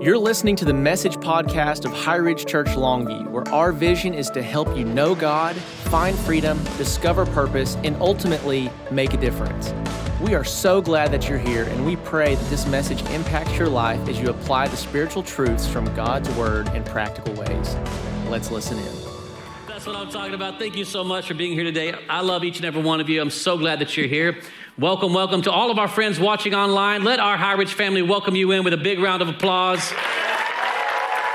You're listening to the message podcast of High Ridge Church Longview, where our vision is to help you know God, find freedom, discover purpose, and ultimately make a difference. We are so glad that you're here, and we pray that this message impacts your life as you apply the spiritual truths from God's Word in practical ways. Let's listen in. That's what I'm talking about. Thank you so much for being here today. I love each and every one of you. I'm so glad that you're here. Welcome, welcome to all of our friends watching online. Let our High Ridge family welcome you in with a big round of applause.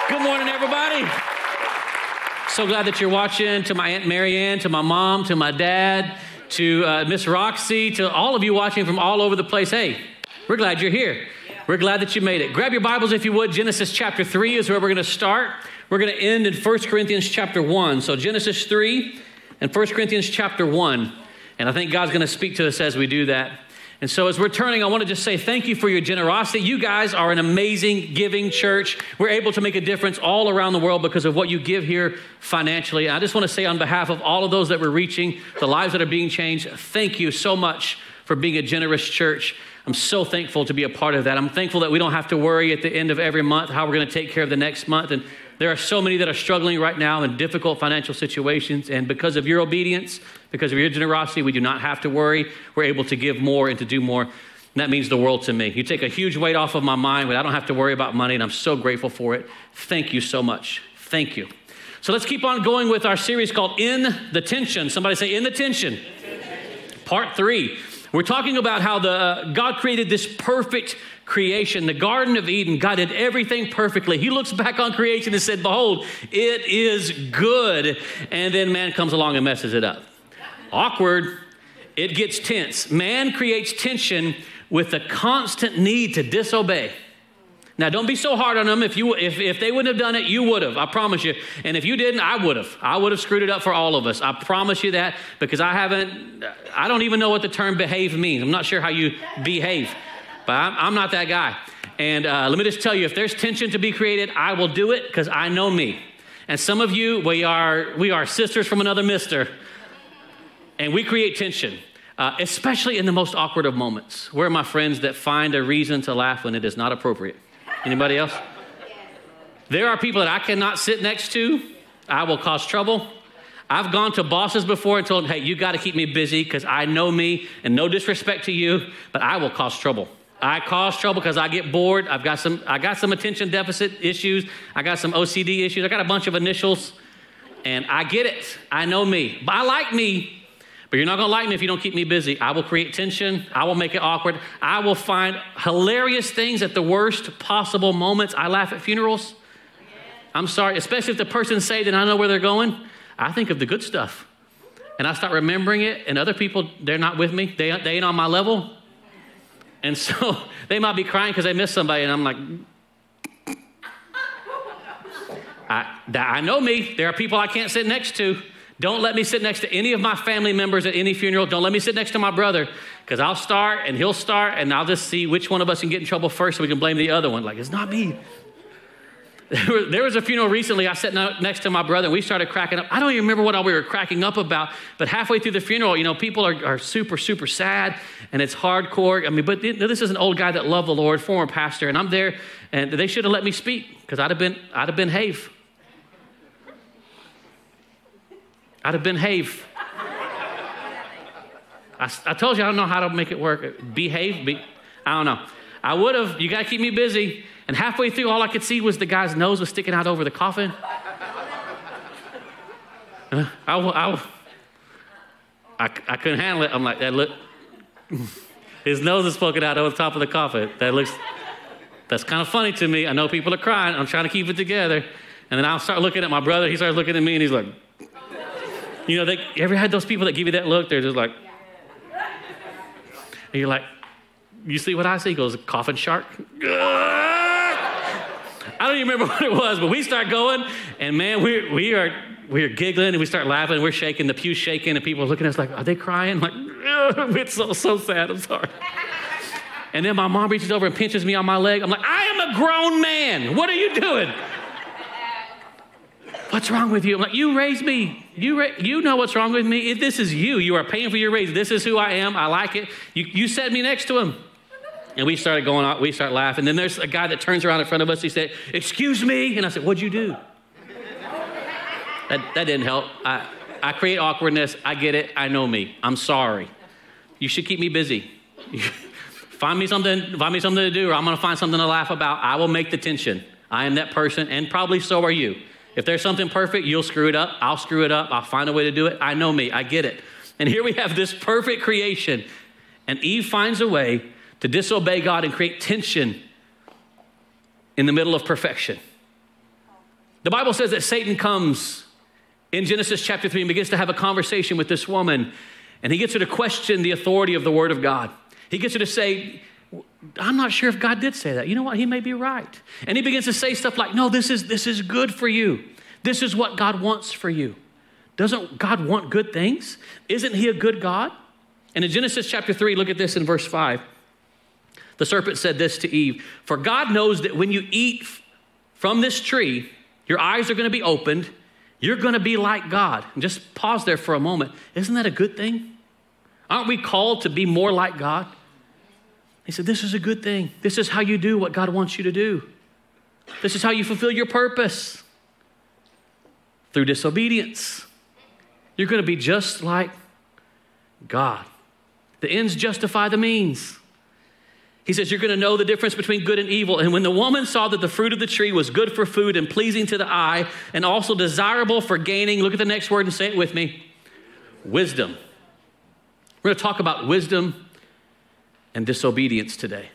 Good morning, everybody. So glad that you're watching. To my Aunt Marianne, to my mom, to my dad, to uh, Miss Roxy, to all of you watching from all over the place. Hey, we're glad you're here. We're glad that you made it. Grab your Bibles if you would. Genesis chapter 3 is where we're going to start. We're going to end in 1 Corinthians chapter 1. So Genesis 3 and 1 Corinthians chapter 1. And I think God's going to speak to us as we do that. And so, as we're turning, I want to just say thank you for your generosity. You guys are an amazing giving church. We're able to make a difference all around the world because of what you give here financially. And I just want to say, on behalf of all of those that we're reaching, the lives that are being changed, thank you so much for being a generous church. I'm so thankful to be a part of that. I'm thankful that we don't have to worry at the end of every month how we're going to take care of the next month. And there are so many that are struggling right now in difficult financial situations. And because of your obedience, because of your generosity, we do not have to worry. We're able to give more and to do more. And that means the world to me. You take a huge weight off of my mind, I don't have to worry about money, and I'm so grateful for it. Thank you so much. Thank you. So let's keep on going with our series called In the Tension. Somebody say, In the Tension. Part three. We're talking about how the uh, God created this perfect creation, the Garden of Eden. God did everything perfectly. He looks back on creation and said, Behold, it is good. And then man comes along and messes it up. Awkward. It gets tense. Man creates tension with the constant need to disobey. Now, don't be so hard on them. If, you, if, if they wouldn't have done it, you would have. I promise you. And if you didn't, I would have. I would have screwed it up for all of us. I promise you that because I haven't, I don't even know what the term behave means. I'm not sure how you behave, but I'm, I'm not that guy. And uh, let me just tell you if there's tension to be created, I will do it because I know me. And some of you, we are, we are sisters from another mister, and we create tension. Uh, especially in the most awkward of moments. Where are my friends that find a reason to laugh when it is not appropriate? Anybody else? There are people that I cannot sit next to. I will cause trouble. I've gone to bosses before and told them, hey, you got to keep me busy because I know me and no disrespect to you, but I will cause trouble. I cause trouble because I get bored. I've got some, I got some attention deficit issues. I got some OCD issues. I got a bunch of initials and I get it. I know me. But I like me, but you're not going to like me if you don't keep me busy. I will create tension. I will make it awkward. I will find hilarious things at the worst possible moments. I laugh at funerals. I'm sorry, especially if the person's saved and I know where they're going. I think of the good stuff. And I start remembering it, and other people, they're not with me. They, they ain't on my level. And so they might be crying because they missed somebody, and I'm like, I, I know me. There are people I can't sit next to. Don't let me sit next to any of my family members at any funeral. Don't let me sit next to my brother because I'll start and he'll start and I'll just see which one of us can get in trouble first so we can blame the other one. Like, it's not me. There was a funeral recently. I sat next to my brother and we started cracking up. I don't even remember what all we were cracking up about, but halfway through the funeral, you know, people are, are super, super sad and it's hardcore. I mean, but this is an old guy that loved the Lord, former pastor, and I'm there and they should have let me speak because I'd have been, I'd have been Have. I'd have been Have. I, I, told you I don't know how to make it work. Behave, be, I don't know. I would have, you got to keep me busy. And halfway through, all I could see was the guy's nose was sticking out over the coffin. Uh, I, I, I, I couldn't handle it. I'm like, that look, his nose is poking out over the top of the coffin. That looks, that's kind of funny to me. I know people are crying. I'm trying to keep it together. And then I'll start looking at my brother. He starts looking at me and he's like, you know, they, you ever had those people that give you that look? They're just like, and you're like, you see what I see? He goes, coffin shark. I don't even remember what it was, but we start going, and man, we, we are we are giggling and we start laughing. We're shaking, the pew's shaking, and people are looking at us like, are they crying? Like, it's so, so sad. I'm sorry. And then my mom reaches over and pinches me on my leg. I'm like, I am a grown man. What are you doing? What's wrong with you? I'm like, you raised me. You, ra- you know what's wrong with me. If this is you. You are paying for your raise. This is who I am. I like it. You, you set me next to him. And we started going out, we start laughing. Then there's a guy that turns around in front of us. He said, Excuse me. And I said, What'd you do? that, that didn't help. I, I create awkwardness. I get it. I know me. I'm sorry. You should keep me busy. find me something, find me something to do, or I'm gonna find something to laugh about. I will make the tension. I am that person, and probably so are you. If there's something perfect, you'll screw it up. I'll screw it up. I'll find a way to do it. I know me. I get it. And here we have this perfect creation. And Eve finds a way to disobey God and create tension in the middle of perfection. The Bible says that Satan comes in Genesis chapter 3 and begins to have a conversation with this woman, and he gets her to question the authority of the Word of God. He gets her to say, I'm not sure if God did say that. You know what? He may be right. And he begins to say stuff like, No, this is, this is good for you. This is what God wants for you. Doesn't God want good things? Isn't He a good God? And in Genesis chapter 3, look at this in verse 5. The serpent said this to Eve For God knows that when you eat from this tree, your eyes are going to be opened. You're going to be like God. And just pause there for a moment. Isn't that a good thing? Aren't we called to be more like God? He said, This is a good thing. This is how you do what God wants you to do. This is how you fulfill your purpose through disobedience. You're going to be just like God. The ends justify the means. He says, You're going to know the difference between good and evil. And when the woman saw that the fruit of the tree was good for food and pleasing to the eye and also desirable for gaining, look at the next word and say it with me wisdom. We're going to talk about wisdom and disobedience today.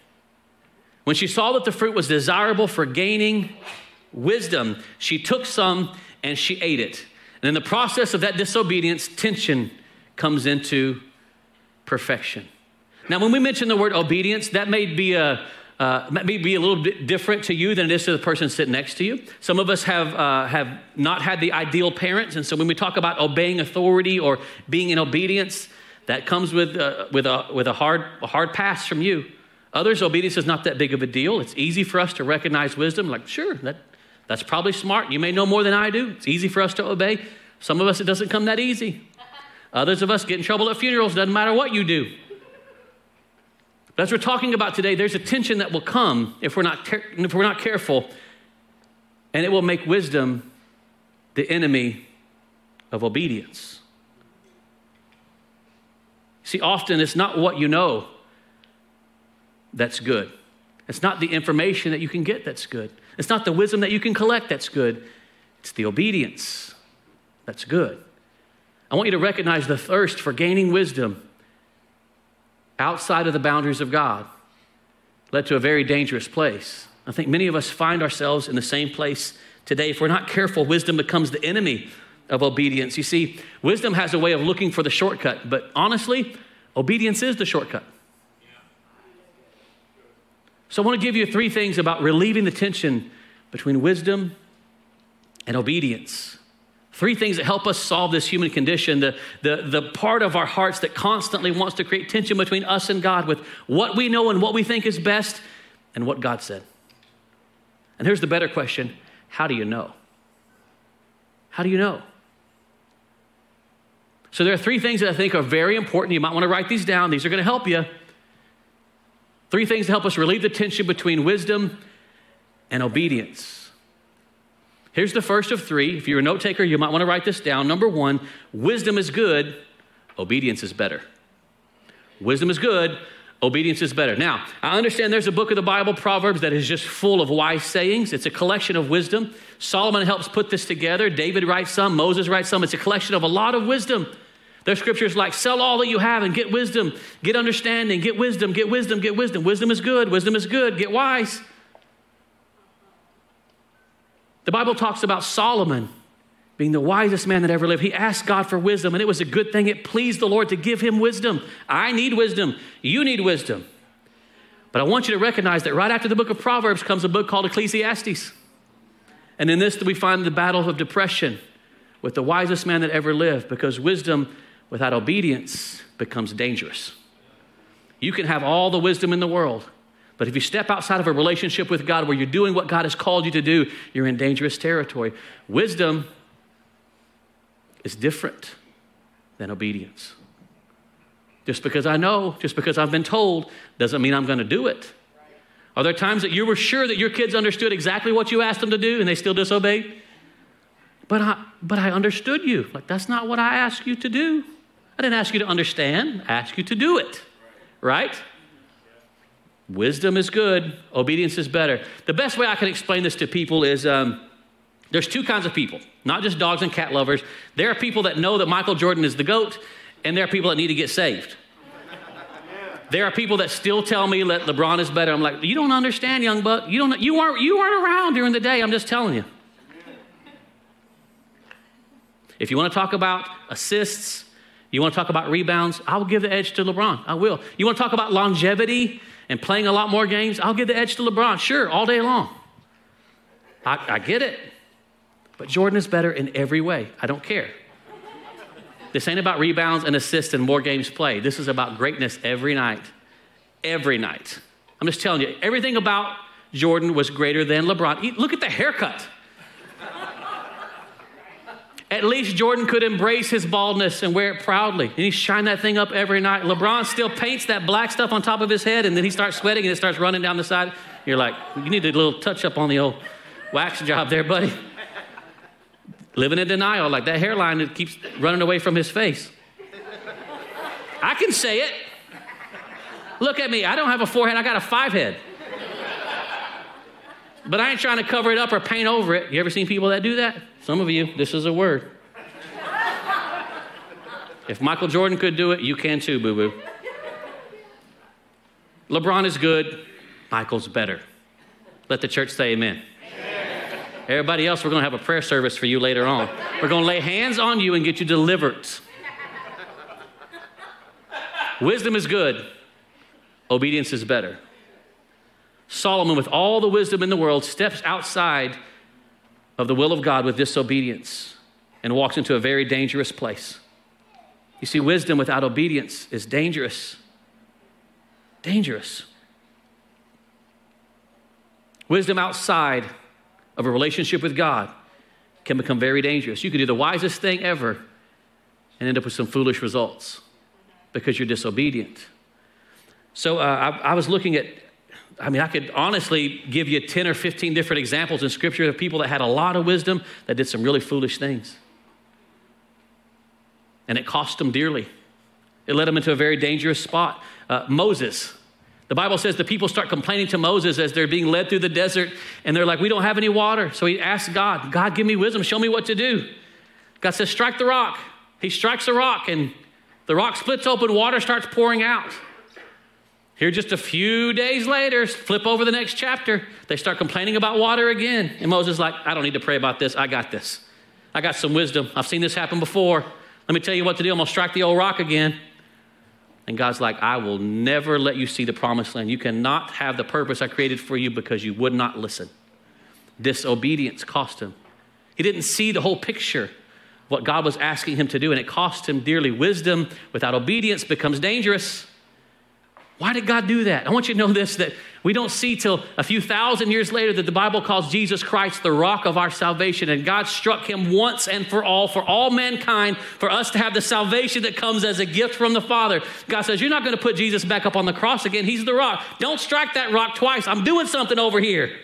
When she saw that the fruit was desirable for gaining wisdom, she took some and she ate it. And in the process of that disobedience, tension comes into perfection. Now, when we mention the word obedience, that may be a uh, may be a little bit different to you than it is to the person sitting next to you. Some of us have uh, have not had the ideal parents, and so when we talk about obeying authority or being in obedience, that comes with uh, with a with a hard a hard pass from you. Others, obedience is not that big of a deal. It's easy for us to recognize wisdom. Like, sure, that that's probably smart. You may know more than I do. It's easy for us to obey. Some of us, it doesn't come that easy. Others of us get in trouble at funerals, doesn't matter what you do. But as we're talking about today, there's a tension that will come if we're not, ter- if we're not careful, and it will make wisdom the enemy of obedience. See, often it's not what you know that's good. It's not the information that you can get that's good. It's not the wisdom that you can collect that's good, it's the obedience that's good. I want you to recognize the thirst for gaining wisdom outside of the boundaries of God led to a very dangerous place. I think many of us find ourselves in the same place today. If we're not careful, wisdom becomes the enemy of obedience. You see, wisdom has a way of looking for the shortcut, but honestly, obedience is the shortcut. So I want to give you three things about relieving the tension between wisdom and obedience. Three things that help us solve this human condition, the, the, the part of our hearts that constantly wants to create tension between us and God with what we know and what we think is best and what God said. And here's the better question how do you know? How do you know? So there are three things that I think are very important. You might want to write these down, these are going to help you. Three things to help us relieve the tension between wisdom and obedience. Here's the first of three. If you're a note taker, you might want to write this down. Number one, wisdom is good, obedience is better. Wisdom is good, obedience is better. Now, I understand there's a book of the Bible, Proverbs, that is just full of wise sayings. It's a collection of wisdom. Solomon helps put this together. David writes some, Moses writes some. It's a collection of a lot of wisdom. There's scriptures like, sell all that you have and get wisdom, get understanding, get wisdom, get wisdom, get wisdom. Wisdom is good, wisdom is good, get wise. The Bible talks about Solomon being the wisest man that ever lived. He asked God for wisdom, and it was a good thing. It pleased the Lord to give him wisdom. I need wisdom. You need wisdom. But I want you to recognize that right after the book of Proverbs comes a book called Ecclesiastes. And in this, we find the battle of depression with the wisest man that ever lived because wisdom without obedience becomes dangerous. You can have all the wisdom in the world, but if you step outside of a relationship with God where you're doing what God has called you to do, you're in dangerous territory. Wisdom is different than obedience. Just because I know, just because I've been told, doesn't mean I'm going to do it. Are there times that you were sure that your kids understood exactly what you asked them to do and they still disobeyed? But I, but I understood you. Like, that's not what I asked you to do. I didn't ask you to understand, I asked you to do it. Right? Wisdom is good, obedience is better. The best way I can explain this to people is um, there's two kinds of people, not just dogs and cat lovers. There are people that know that Michael Jordan is the GOAT, and there are people that need to get saved. There are people that still tell me that LeBron is better. I'm like, you don't understand, young buck. You don't. You weren't. You weren't around during the day. I'm just telling you. If you want to talk about assists, you want to talk about rebounds, I will give the edge to LeBron. I will. You want to talk about longevity and playing a lot more games, I'll give the edge to LeBron. Sure, all day long. I, I get it. But Jordan is better in every way. I don't care. This ain't about rebounds and assists and more games played. This is about greatness every night. Every night. I'm just telling you, everything about Jordan was greater than LeBron. Look at the haircut. At least Jordan could embrace his baldness and wear it proudly. And he shined that thing up every night. LeBron still paints that black stuff on top of his head and then he starts sweating and it starts running down the side. You're like, you need a little touch up on the old wax job there, buddy living in denial, like that hairline that keeps running away from his face. I can say it. Look at me. I don't have a forehead, I got a five head. But I ain't trying to cover it up or paint over it. You ever seen people that do that? Some of you, this is a word. If Michael Jordan could do it, you can too, boo boo. LeBron is good, Michael's better. Let the church say amen. Everybody else, we're going to have a prayer service for you later on. We're going to lay hands on you and get you delivered. Wisdom is good, obedience is better. Solomon, with all the wisdom in the world, steps outside of the will of God with disobedience and walks into a very dangerous place. You see, wisdom without obedience is dangerous. Dangerous. Wisdom outside of a relationship with God can become very dangerous. You could do the wisest thing ever and end up with some foolish results because you're disobedient. So uh, I, I was looking at, I mean, I could honestly give you 10 or 15 different examples in Scripture of people that had a lot of wisdom that did some really foolish things. And it cost them dearly. It led them into a very dangerous spot. Uh, Moses, the Bible says the people start complaining to Moses as they're being led through the desert, and they're like, We don't have any water. So he asks God, God, give me wisdom, show me what to do. God says, Strike the rock. He strikes the rock, and the rock splits open, water starts pouring out. Here, just a few days later, flip over the next chapter, they start complaining about water again. And Moses like, I don't need to pray about this. I got this. I got some wisdom. I've seen this happen before. Let me tell you what to do. I'm going to strike the old rock again. And God's like, I will never let you see the promised land. You cannot have the purpose I created for you because you would not listen. Disobedience cost him. He didn't see the whole picture what God was asking him to do, and it cost him dearly. Wisdom without obedience becomes dangerous. Why did God do that? I want you to know this that we don't see till a few thousand years later that the Bible calls Jesus Christ the rock of our salvation. And God struck him once and for all, for all mankind, for us to have the salvation that comes as a gift from the Father. God says, You're not going to put Jesus back up on the cross again. He's the rock. Don't strike that rock twice. I'm doing something over here.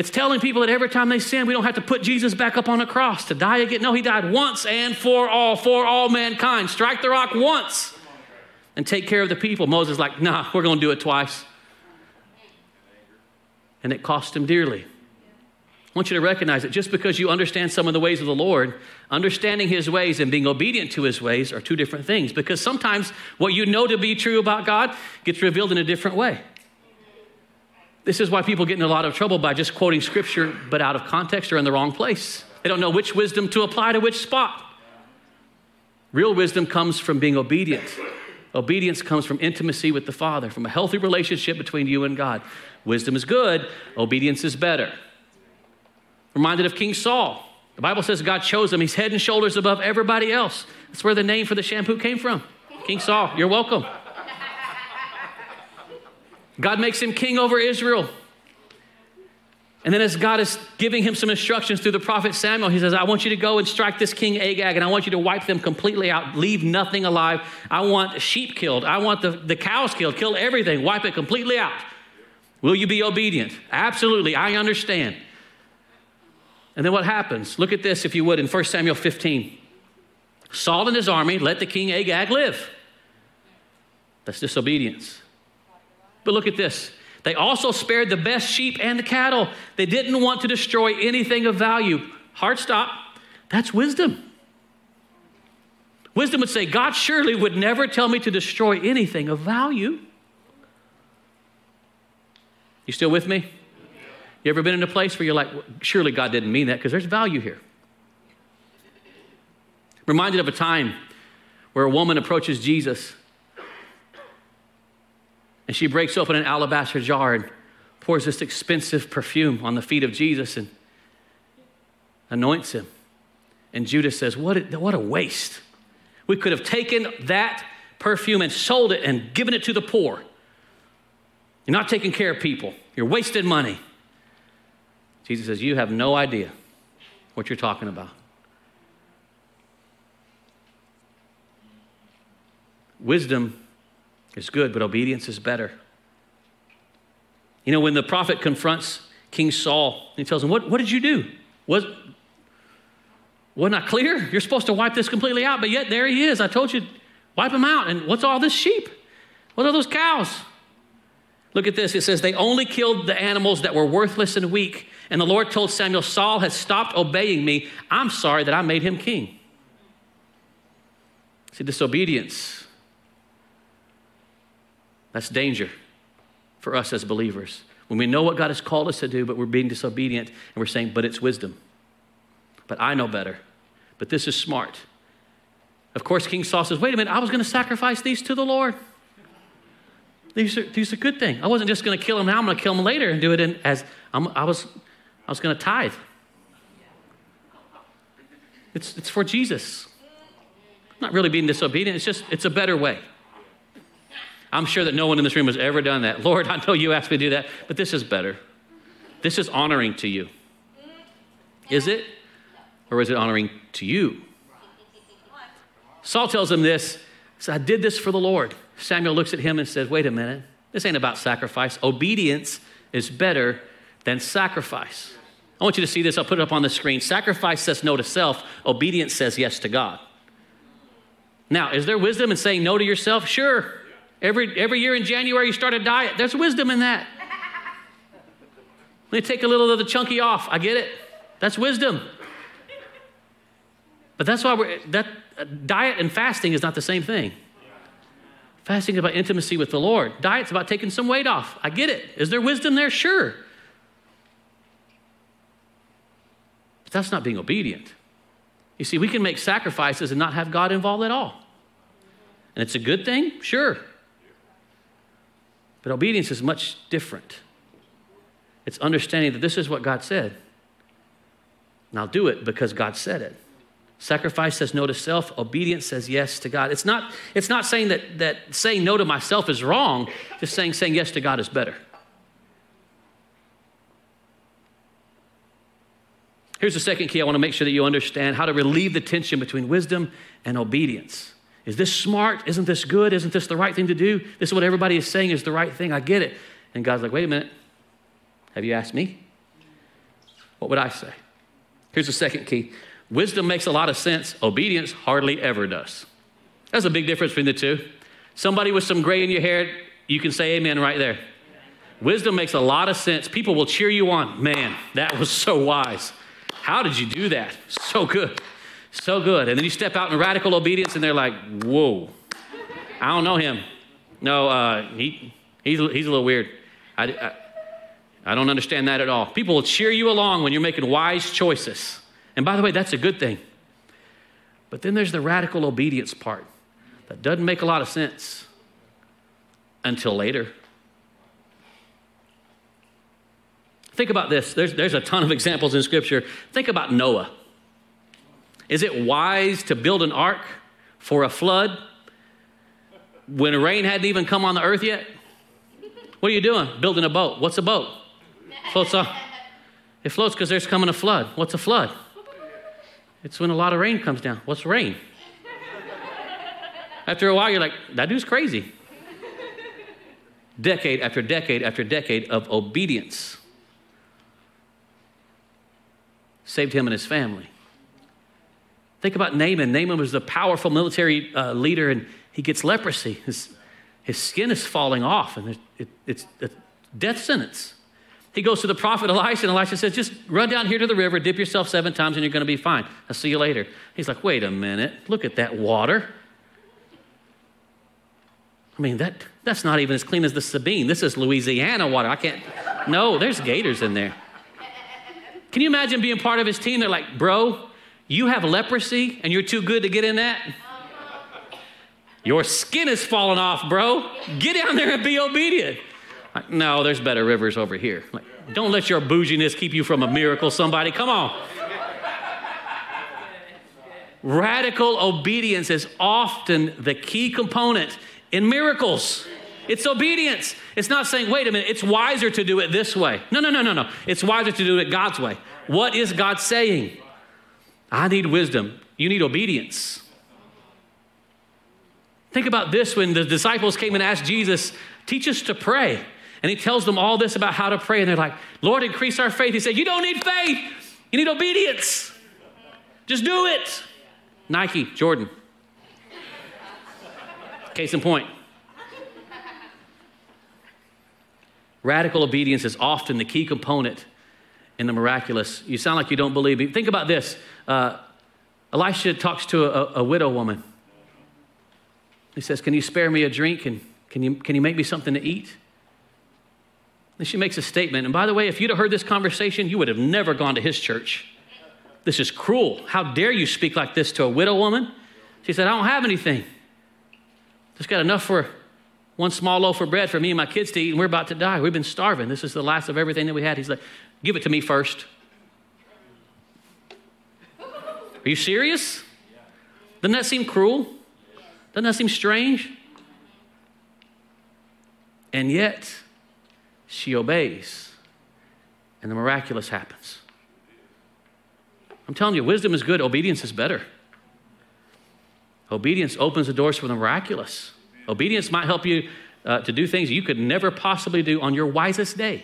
It's telling people that every time they sin, we don't have to put Jesus back up on a cross to die again. No, he died once and for all, for all mankind. Strike the rock once and take care of the people. Moses like, nah, we're going to do it twice. And it cost him dearly. I want you to recognize that just because you understand some of the ways of the Lord, understanding his ways and being obedient to his ways are two different things. Because sometimes what you know to be true about God gets revealed in a different way. This is why people get in a lot of trouble by just quoting scripture, but out of context or in the wrong place. They don't know which wisdom to apply to which spot. Real wisdom comes from being obedient. Obedience comes from intimacy with the Father, from a healthy relationship between you and God. Wisdom is good, obedience is better. Reminded of King Saul. The Bible says God chose him. He's head and shoulders above everybody else. That's where the name for the shampoo came from. King Saul, you're welcome. God makes him king over Israel. And then, as God is giving him some instructions through the prophet Samuel, he says, I want you to go and strike this king Agag, and I want you to wipe them completely out, leave nothing alive. I want sheep killed. I want the, the cows killed, kill everything, wipe it completely out. Will you be obedient? Absolutely, I understand. And then what happens? Look at this, if you would, in 1 Samuel 15. Saul and his army let the king Agag live. That's disobedience. But look at this. They also spared the best sheep and the cattle. They didn't want to destroy anything of value. Hard stop. That's wisdom. Wisdom would say, God surely would never tell me to destroy anything of value. You still with me? You ever been in a place where you're like, surely God didn't mean that because there's value here? Reminded of a time where a woman approaches Jesus and she breaks open an alabaster jar and pours this expensive perfume on the feet of Jesus and anoints him. And Judas says, What a, what a waste. We could have taken that perfume and sold it and given it to the poor. You're not taking care of people, you're wasting money. Jesus says, You have no idea what you're talking about. Wisdom is good, but obedience is better. You know, when the prophet confronts King Saul, he tells him, What, what did you do? Was, wasn't I clear? You're supposed to wipe this completely out, but yet there he is. I told you, wipe him out. And what's all this sheep? What are those cows? Look at this. It says, They only killed the animals that were worthless and weak. And the Lord told Samuel, Saul has stopped obeying me. I'm sorry that I made him king. See, disobedience that's danger for us as believers. When we know what God has called us to do, but we're being disobedient and we're saying, but it's wisdom. But I know better. But this is smart. Of course, King Saul says, wait a minute, I was going to sacrifice these to the Lord. These are, these are good things. I wasn't just going to kill them now, I'm going to kill them later and do it in, as I'm, I was, I was going to tithe. It's, it's for Jesus. not really being disobedient, it's just, it's a better way. I'm sure that no one in this room has ever done that. Lord, I know you asked me to do that, but this is better. This is honoring to you. Is it? Or is it honoring to you? Saul tells him this. So I did this for the Lord. Samuel looks at him and says, Wait a minute. This ain't about sacrifice. Obedience is better than sacrifice. I want you to see this. I'll put it up on the screen. Sacrifice says no to self, obedience says yes to God. Now, is there wisdom in saying no to yourself? Sure. Every, every year in January, you start a diet. There's wisdom in that. Let me take a little of the chunky off. I get it. That's wisdom. But that's why we're, that uh, diet and fasting is not the same thing. Fasting is about intimacy with the Lord. Diet's about taking some weight off. I get it. Is there wisdom there? Sure. But that's not being obedient. You see, we can make sacrifices and not have God involved at all. And it's a good thing? Sure. But obedience is much different. It's understanding that this is what God said. And I'll do it because God said it. Sacrifice says no to self, obedience says yes to God. It's not, it's not saying that, that saying no to myself is wrong, just saying saying yes to God is better. Here's the second key I want to make sure that you understand how to relieve the tension between wisdom and obedience. Is this smart? Isn't this good? Isn't this the right thing to do? This is what everybody is saying is the right thing. I get it. And God's like, wait a minute. Have you asked me? What would I say? Here's the second key wisdom makes a lot of sense, obedience hardly ever does. That's a big difference between the two. Somebody with some gray in your hair, you can say amen right there. Wisdom makes a lot of sense. People will cheer you on. Man, that was so wise. How did you do that? So good. So good. And then you step out in radical obedience, and they're like, whoa, I don't know him. No, uh, he, he's, he's a little weird. I, I, I don't understand that at all. People will cheer you along when you're making wise choices. And by the way, that's a good thing. But then there's the radical obedience part that doesn't make a lot of sense until later. Think about this. There's, there's a ton of examples in Scripture. Think about Noah. Is it wise to build an ark for a flood when rain hadn't even come on the earth yet? What are you doing? Building a boat. What's a boat? Floats on. It floats because there's coming a flood. What's a flood? It's when a lot of rain comes down. What's rain? After a while, you're like, that dude's crazy. decade after decade after decade of obedience saved him and his family. Think about Naaman. Naaman was a powerful military uh, leader, and he gets leprosy. His, his skin is falling off, and it, it, it's a death sentence. He goes to the prophet Elisha, and Elisha says, Just run down here to the river, dip yourself seven times, and you're going to be fine. I'll see you later. He's like, Wait a minute, look at that water. I mean, that, that's not even as clean as the Sabine. This is Louisiana water. I can't, no, there's gators in there. Can you imagine being part of his team? They're like, Bro, you have leprosy and you're too good to get in that? Your skin is falling off, bro. Get down there and be obedient. Like, no, there's better rivers over here. Like, don't let your bouginess keep you from a miracle, somebody. Come on. Radical obedience is often the key component in miracles. It's obedience. It's not saying, wait a minute, it's wiser to do it this way. No, no, no, no, no. It's wiser to do it God's way. What is God saying? I need wisdom. You need obedience. Think about this when the disciples came and asked Jesus, teach us to pray. And he tells them all this about how to pray. And they're like, Lord, increase our faith. He said, You don't need faith, you need obedience. Just do it. Nike, Jordan. Case in point. Radical obedience is often the key component in the miraculous. You sound like you don't believe me. Think about this. Uh, Elisha talks to a, a widow woman. He says, Can you spare me a drink and can you, can you make me something to eat? And she makes a statement. And by the way, if you'd have heard this conversation, you would have never gone to his church. This is cruel. How dare you speak like this to a widow woman? She said, I don't have anything. Just got enough for one small loaf of bread for me and my kids to eat, and we're about to die. We've been starving. This is the last of everything that we had. He's like, Give it to me first. Are you serious? Doesn't that seem cruel? Doesn't that seem strange? And yet, she obeys, and the miraculous happens. I'm telling you, wisdom is good, obedience is better. Obedience opens the doors for the miraculous. Obedience might help you uh, to do things you could never possibly do on your wisest day.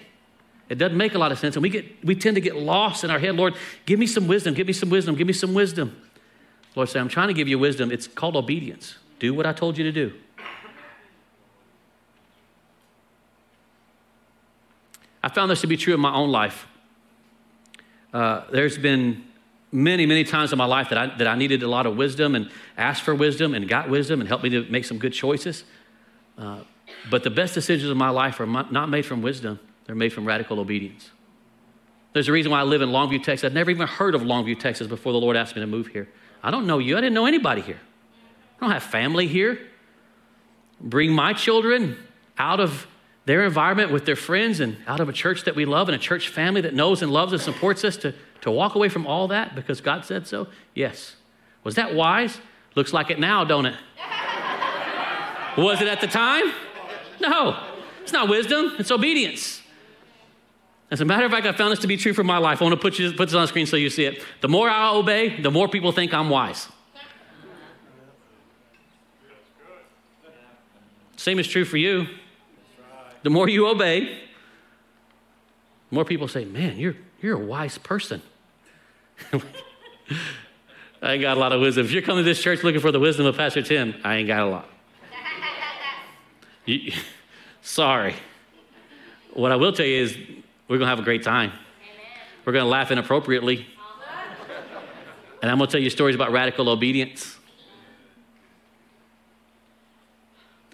It doesn't make a lot of sense, and we, get, we tend to get lost in our head. Lord, give me some wisdom, give me some wisdom, give me some wisdom. Lord say, I'm trying to give you wisdom. It's called obedience. Do what I told you to do. I found this to be true in my own life. Uh, there's been many, many times in my life that I, that I needed a lot of wisdom and asked for wisdom and got wisdom and helped me to make some good choices. Uh, but the best decisions of my life are not made from wisdom, they're made from radical obedience. There's a reason why I live in Longview, Texas. I'd never even heard of Longview, Texas before the Lord asked me to move here. I don't know you, I didn't know anybody here. I don't have family here. Bring my children out of their environment with their friends and out of a church that we love and a church family that knows and loves and supports us to, to walk away from all that because God said so? Yes. Was that wise? Looks like it now, don't it? Was it at the time? No. It's not wisdom, it's obedience. As a matter of fact, I found this to be true for my life. I want to put, you, put this on the screen so you see it. The more I obey, the more people think I'm wise. Same is true for you. The more you obey, the more people say, Man, you're, you're a wise person. I ain't got a lot of wisdom. If you're coming to this church looking for the wisdom of Pastor Tim, I ain't got a lot. You, sorry. What I will tell you is, we're going to have a great time. We're going to laugh inappropriately. And I'm going to tell you stories about radical obedience.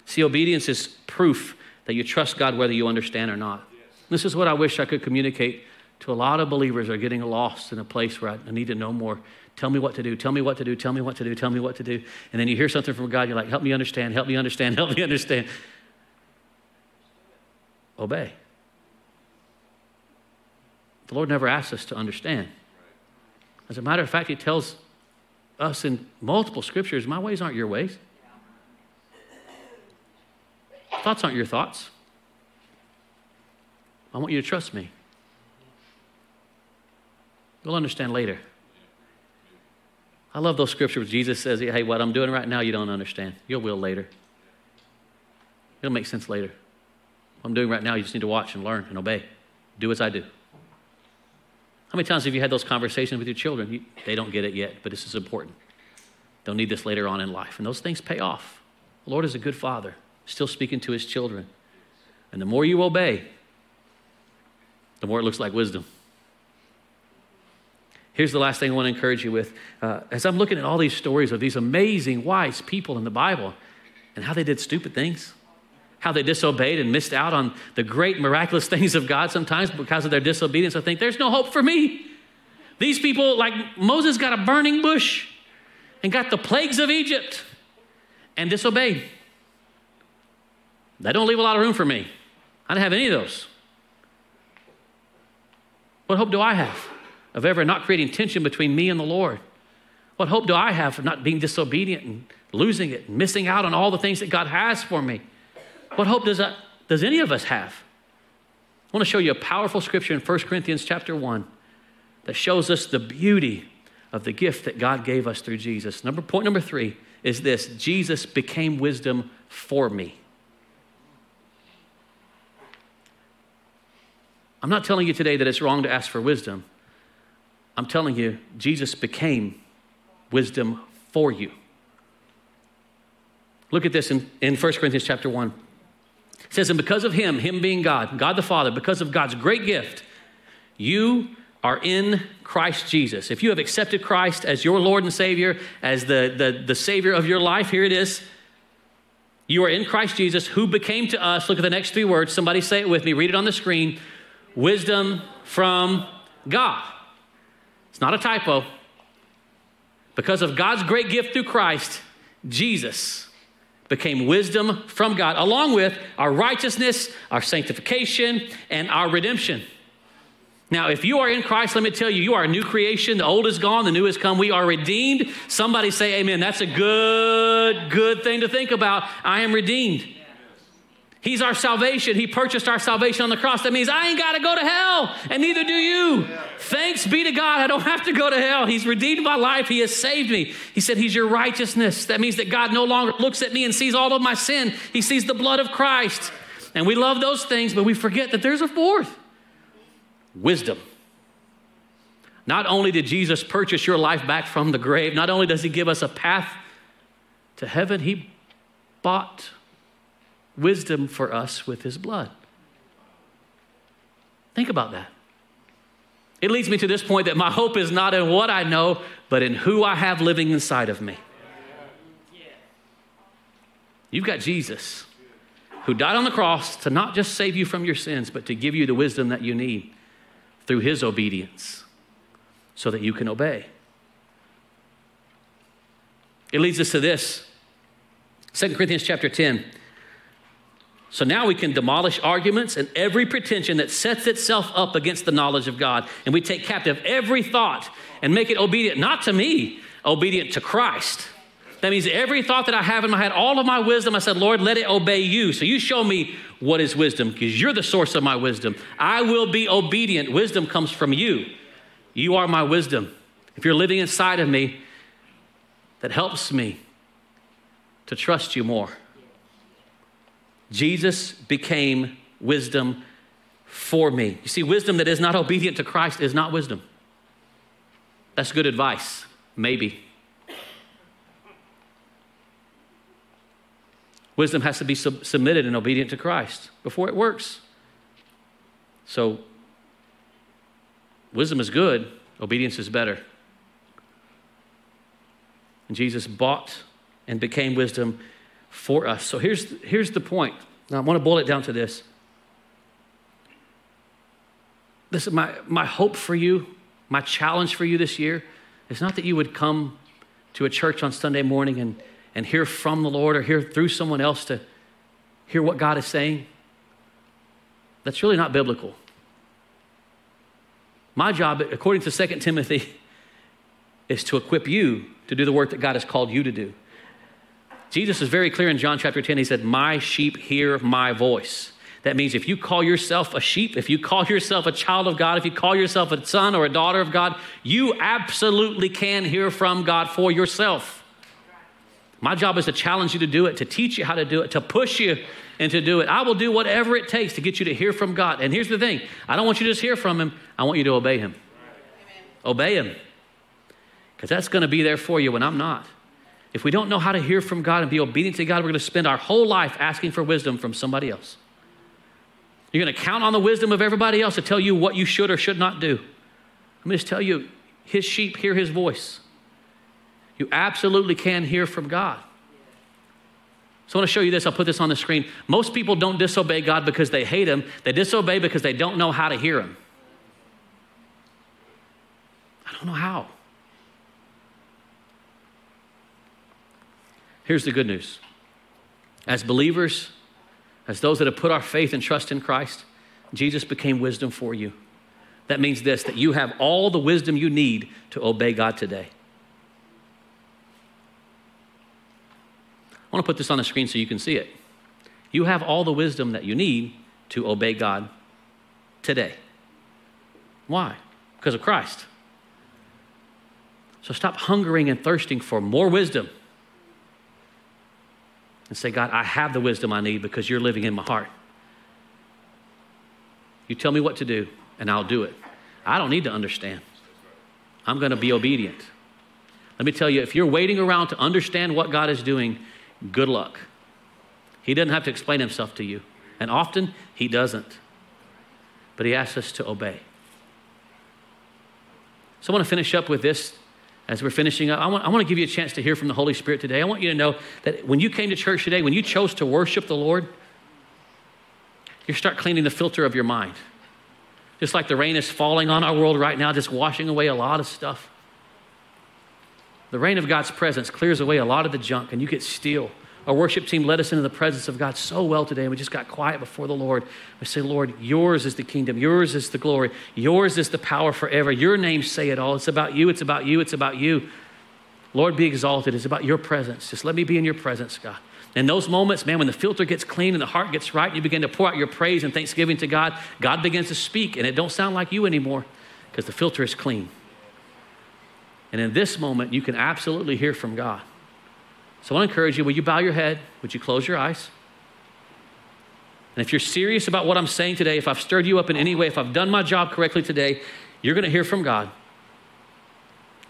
See, obedience is proof that you trust God whether you understand or not. This is what I wish I could communicate to a lot of believers are getting lost in a place where I need to know more. Tell me what to do, tell me what to do, tell me what to do, tell me what to do. And then you hear something from God, you're like, help me understand, help me understand, help me understand. Obey. The Lord never asks us to understand. As a matter of fact, He tells us in multiple scriptures, My ways aren't your ways. Thoughts aren't your thoughts. I want you to trust me. You'll understand later. I love those scriptures Jesus says, Hey, what I'm doing right now, you don't understand. You will later. It'll make sense later. What I'm doing right now, you just need to watch and learn and obey. Do as I do. How many times have you had those conversations with your children? You, they don't get it yet, but this is important. They'll need this later on in life. And those things pay off. The Lord is a good father, still speaking to his children. And the more you obey, the more it looks like wisdom. Here's the last thing I want to encourage you with. Uh, as I'm looking at all these stories of these amazing, wise people in the Bible and how they did stupid things, how they disobeyed and missed out on the great miraculous things of God sometimes because of their disobedience, I think there's no hope for me. These people, like Moses, got a burning bush and got the plagues of Egypt and disobeyed. That don't leave a lot of room for me. I didn't have any of those. What hope do I have? of ever not creating tension between me and the Lord? What hope do I have of not being disobedient and losing it and missing out on all the things that God has for me? What hope does, that, does any of us have? I want to show you a powerful scripture in 1 Corinthians chapter 1 that shows us the beauty of the gift that God gave us through Jesus. Number point number 3 is this Jesus became wisdom for me. I'm not telling you today that it's wrong to ask for wisdom. I'm telling you, Jesus became wisdom for you. Look at this in, in 1 Corinthians chapter 1. It says, And because of him, him being God, God the Father, because of God's great gift, you are in Christ Jesus. If you have accepted Christ as your Lord and Savior, as the, the, the Savior of your life, here it is. You are in Christ Jesus, who became to us, look at the next three words. Somebody say it with me, read it on the screen wisdom from God. It's not a typo. Because of God's great gift through Christ, Jesus became wisdom from God, along with our righteousness, our sanctification, and our redemption. Now, if you are in Christ, let me tell you, you are a new creation. The old is gone, the new has come. We are redeemed. Somebody say amen. That's a good, good thing to think about. I am redeemed. He's our salvation. He purchased our salvation on the cross. That means I ain't got to go to hell, and neither do you. Thanks be to God, I don't have to go to hell. He's redeemed my life. He has saved me. He said He's your righteousness. That means that God no longer looks at me and sees all of my sin, He sees the blood of Christ. And we love those things, but we forget that there's a fourth wisdom. Not only did Jesus purchase your life back from the grave, not only does He give us a path to heaven, He bought wisdom for us with his blood. Think about that. It leads me to this point that my hope is not in what I know, but in who I have living inside of me. You've got Jesus who died on the cross to not just save you from your sins, but to give you the wisdom that you need through his obedience so that you can obey. It leads us to this 2 Corinthians chapter 10. So now we can demolish arguments and every pretension that sets itself up against the knowledge of God. And we take captive every thought and make it obedient, not to me, obedient to Christ. That means every thought that I have in my head, all of my wisdom, I said, Lord, let it obey you. So you show me what is wisdom because you're the source of my wisdom. I will be obedient. Wisdom comes from you. You are my wisdom. If you're living inside of me, that helps me to trust you more. Jesus became wisdom for me. You see, wisdom that is not obedient to Christ is not wisdom. That's good advice, maybe. Wisdom has to be sub- submitted and obedient to Christ before it works. So, wisdom is good, obedience is better. And Jesus bought and became wisdom for us. So here's, here's the point. Now, I want to boil it down to this. This is my, my hope for you, my challenge for you this year is not that you would come to a church on Sunday morning and, and hear from the Lord or hear through someone else to hear what God is saying. That's really not biblical. My job, according to 2 Timothy, is to equip you to do the work that God has called you to do. Jesus is very clear in John chapter 10. He said, My sheep hear my voice. That means if you call yourself a sheep, if you call yourself a child of God, if you call yourself a son or a daughter of God, you absolutely can hear from God for yourself. My job is to challenge you to do it, to teach you how to do it, to push you and to do it. I will do whatever it takes to get you to hear from God. And here's the thing I don't want you to just hear from Him, I want you to obey Him. Amen. Obey Him. Because that's going to be there for you when I'm not. If we don't know how to hear from God and be obedient to God, we're going to spend our whole life asking for wisdom from somebody else. You're going to count on the wisdom of everybody else to tell you what you should or should not do. Let me just tell you his sheep hear his voice. You absolutely can hear from God. So I want to show you this. I'll put this on the screen. Most people don't disobey God because they hate him, they disobey because they don't know how to hear him. I don't know how. Here's the good news as believers, as those that have put our faith and trust in Christ, Jesus became wisdom for you. That means this that you have all the wisdom you need to obey God today. I want to put this on the screen so you can see it. You have all the wisdom that you need to obey God today. Why? Because of Christ. So stop hungering and thirsting for more wisdom and say, God, I have the wisdom I need because you're living in my heart. You tell me what to do, and I'll do it. I don't need to understand. I'm going to be obedient. Let me tell you, if you're waiting around to understand what God is doing, good luck. He doesn't have to explain himself to you. And often, he doesn't. But he asks us to obey. So I want to finish up with this as we're finishing up, I want, I want to give you a chance to hear from the Holy Spirit today. I want you to know that when you came to church today, when you chose to worship the Lord, you start cleaning the filter of your mind. Just like the rain is falling on our world right now, just washing away a lot of stuff. The rain of God's presence clears away a lot of the junk, and you get still. Our worship team led us into the presence of God so well today, and we just got quiet before the Lord. We say, Lord, yours is the kingdom, yours is the glory, yours is the power forever. Your name say it all. It's about you, it's about you, it's about you. Lord, be exalted. It's about your presence. Just let me be in your presence, God. In those moments, man, when the filter gets clean and the heart gets right, and you begin to pour out your praise and thanksgiving to God, God begins to speak, and it don't sound like you anymore because the filter is clean. And in this moment, you can absolutely hear from God. So I want to encourage you, will you bow your head? Would you close your eyes? And if you're serious about what I'm saying today, if I've stirred you up in any way, if I've done my job correctly today, you're going to hear from God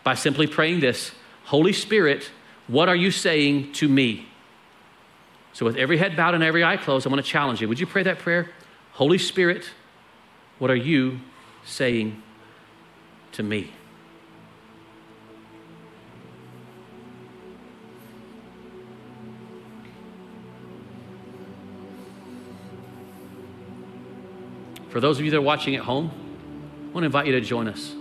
by simply praying this Holy Spirit, what are you saying to me? So, with every head bowed and every eye closed, I want to challenge you. Would you pray that prayer? Holy Spirit, what are you saying to me? For those of you that are watching at home, I want to invite you to join us.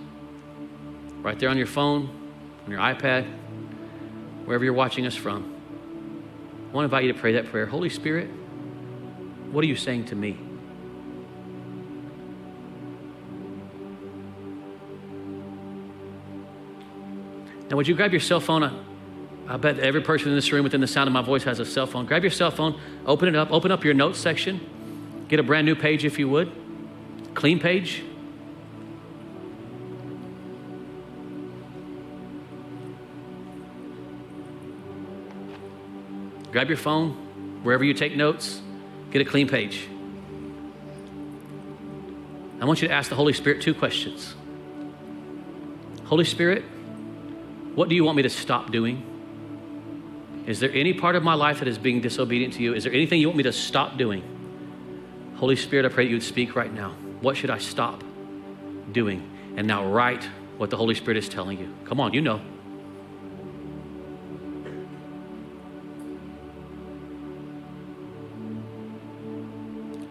Right there on your phone, on your iPad, wherever you're watching us from. I want to invite you to pray that prayer. Holy Spirit, what are you saying to me? Now, would you grab your cell phone? I bet every person in this room within the sound of my voice has a cell phone. Grab your cell phone, open it up, open up your notes section, get a brand new page if you would. Clean page. Grab your phone, wherever you take notes, get a clean page. I want you to ask the Holy Spirit two questions. Holy Spirit, what do you want me to stop doing? Is there any part of my life that is being disobedient to you? Is there anything you want me to stop doing? Holy Spirit, I pray that you would speak right now. What should I stop doing? And now write what the Holy Spirit is telling you. Come on, you know.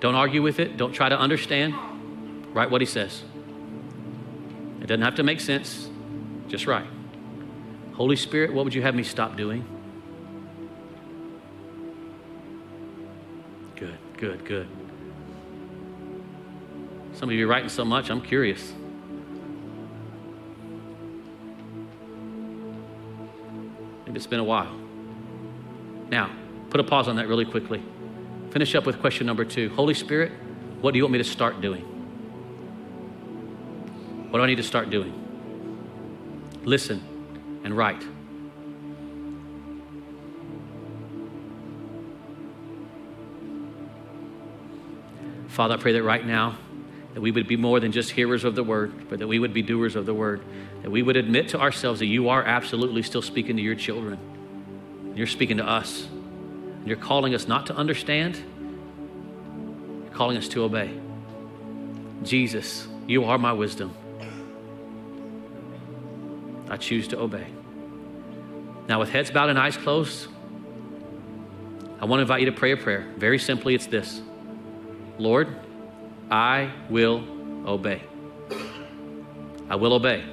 Don't argue with it. Don't try to understand. Write what he says. It doesn't have to make sense. Just write. Holy Spirit, what would you have me stop doing? Good, good, good. Some of you are writing so much, I'm curious. Maybe it's been a while. Now, put a pause on that really quickly. Finish up with question number two Holy Spirit, what do you want me to start doing? What do I need to start doing? Listen and write. Father, I pray that right now that we would be more than just hearers of the word, but that we would be doers of the word. That we would admit to ourselves that you are absolutely still speaking to your children. You're speaking to us. And You're calling us not to understand, you're calling us to obey. Jesus, you are my wisdom. I choose to obey. Now, with heads bowed and eyes closed, I want to invite you to pray a prayer. Very simply, it's this Lord, I will obey. I will obey.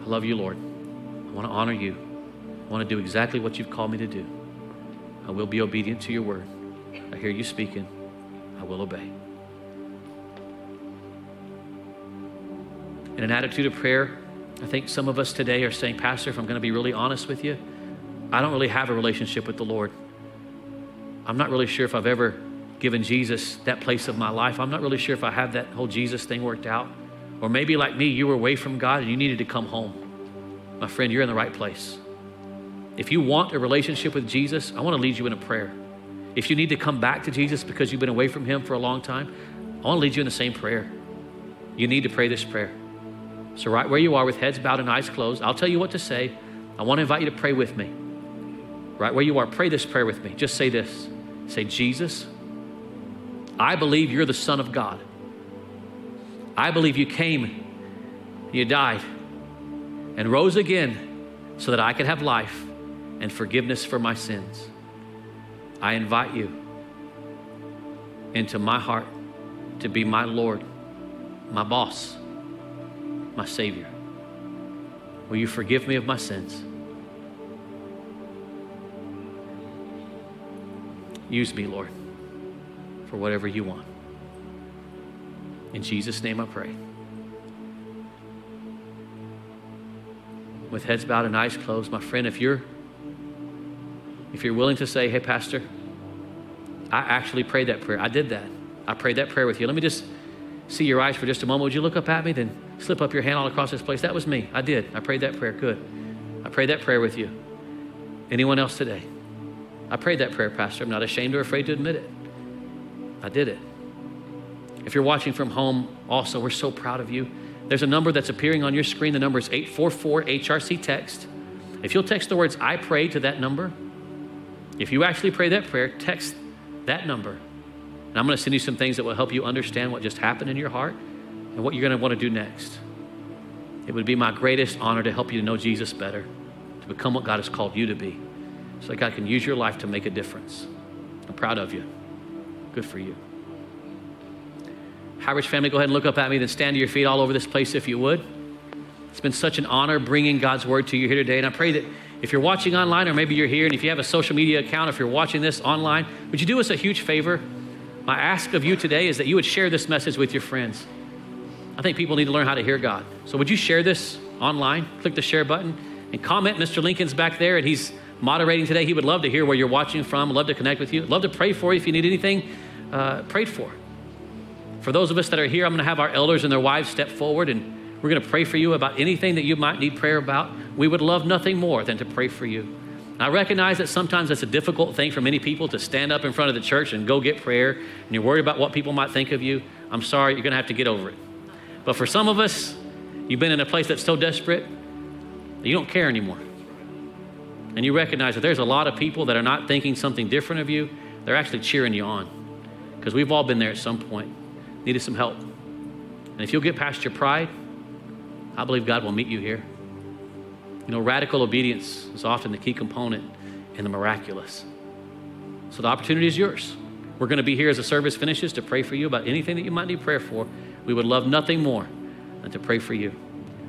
I love you, Lord. I want to honor you. I want to do exactly what you've called me to do. I will be obedient to your word. I hear you speaking. I will obey. In an attitude of prayer, I think some of us today are saying, Pastor, if I'm going to be really honest with you, I don't really have a relationship with the Lord. I'm not really sure if I've ever given Jesus that place of my life. I'm not really sure if I have that whole Jesus thing worked out. Or maybe, like me, you were away from God and you needed to come home. My friend, you're in the right place. If you want a relationship with Jesus, I want to lead you in a prayer. If you need to come back to Jesus because you've been away from Him for a long time, I want to lead you in the same prayer. You need to pray this prayer. So, right where you are, with heads bowed and eyes closed, I'll tell you what to say. I want to invite you to pray with me. Right where you are, pray this prayer with me. Just say this Say, Jesus, I believe you're the Son of God. I believe you came, you died, and rose again so that I could have life and forgiveness for my sins. I invite you into my heart to be my Lord, my boss, my Savior. Will you forgive me of my sins? Use me, Lord, for whatever you want. In Jesus' name I pray. With heads bowed and eyes closed, my friend, if you're if you're willing to say, hey, Pastor, I actually prayed that prayer. I did that. I prayed that prayer with you. Let me just see your eyes for just a moment. Would you look up at me? Then slip up your hand all across this place. That was me. I did. I prayed that prayer. Good. I prayed that prayer with you. Anyone else today? I prayed that prayer, Pastor. I'm not ashamed or afraid to admit it. I did it. If you're watching from home, also, we're so proud of you. There's a number that's appearing on your screen. The number is 844 HRC text. If you'll text the words I pray to that number, if you actually pray that prayer, text that number. And I'm going to send you some things that will help you understand what just happened in your heart and what you're going to want to do next. It would be my greatest honor to help you to know Jesus better, to become what God has called you to be so that God can use your life to make a difference. I'm proud of you. Good for you. Ridge family, go ahead and look up at me, then stand to your feet all over this place if you would. It's been such an honor bringing God's word to you here today. And I pray that if you're watching online, or maybe you're here, and if you have a social media account, if you're watching this online, would you do us a huge favor? My ask of you today is that you would share this message with your friends. I think people need to learn how to hear God. So would you share this online? Click the share button and comment. Mr. Lincoln's back there, and he's moderating today. He would love to hear where you're watching from, love to connect with you, love to pray for you if you need anything uh, prayed for. For those of us that are here, I'm going to have our elders and their wives step forward and we're going to pray for you about anything that you might need prayer about. We would love nothing more than to pray for you. I recognize that sometimes it's a difficult thing for many people to stand up in front of the church and go get prayer, and you're worried about what people might think of you. I'm sorry, you're going to have to get over it. But for some of us, you've been in a place that's so desperate that you don't care anymore and you recognize that there's a lot of people that are not thinking something different of you, they're actually cheering you on. Because we've all been there at some point, needed some help. And if you'll get past your pride, I believe God will meet you here. You know, radical obedience is often the key component in the miraculous. So the opportunity is yours. We're going to be here as the service finishes to pray for you about anything that you might need prayer for. We would love nothing more than to pray for you.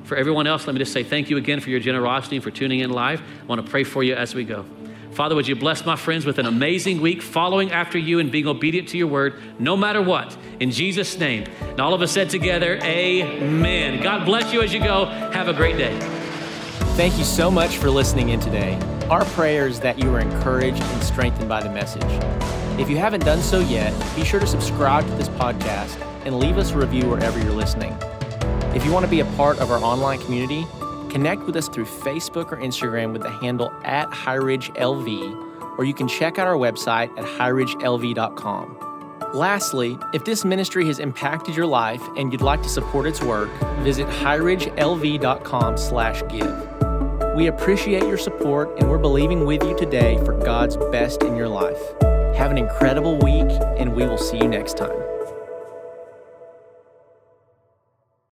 For everyone else, let me just say thank you again for your generosity and for tuning in live. I want to pray for you as we go. Father, would you bless my friends with an amazing week following after you and being obedient to your word, no matter what, in Jesus' name. And all of us said together, Amen. God bless you as you go. Have a great day. Thank you so much for listening in today. Our prayer is that you are encouraged and strengthened by the message. If you haven't done so yet, be sure to subscribe to this podcast and leave us a review wherever you're listening. If you want to be a part of our online community, connect with us through Facebook or Instagram with the handle at HighRidgeLV, or you can check out our website at highridgelv.com. Lastly, if this ministry has impacted your life and you'd like to support its work, visit highridgelv.com/give. We appreciate your support and we're believing with you today for God's best in your life. Have an incredible week, and we will see you next time.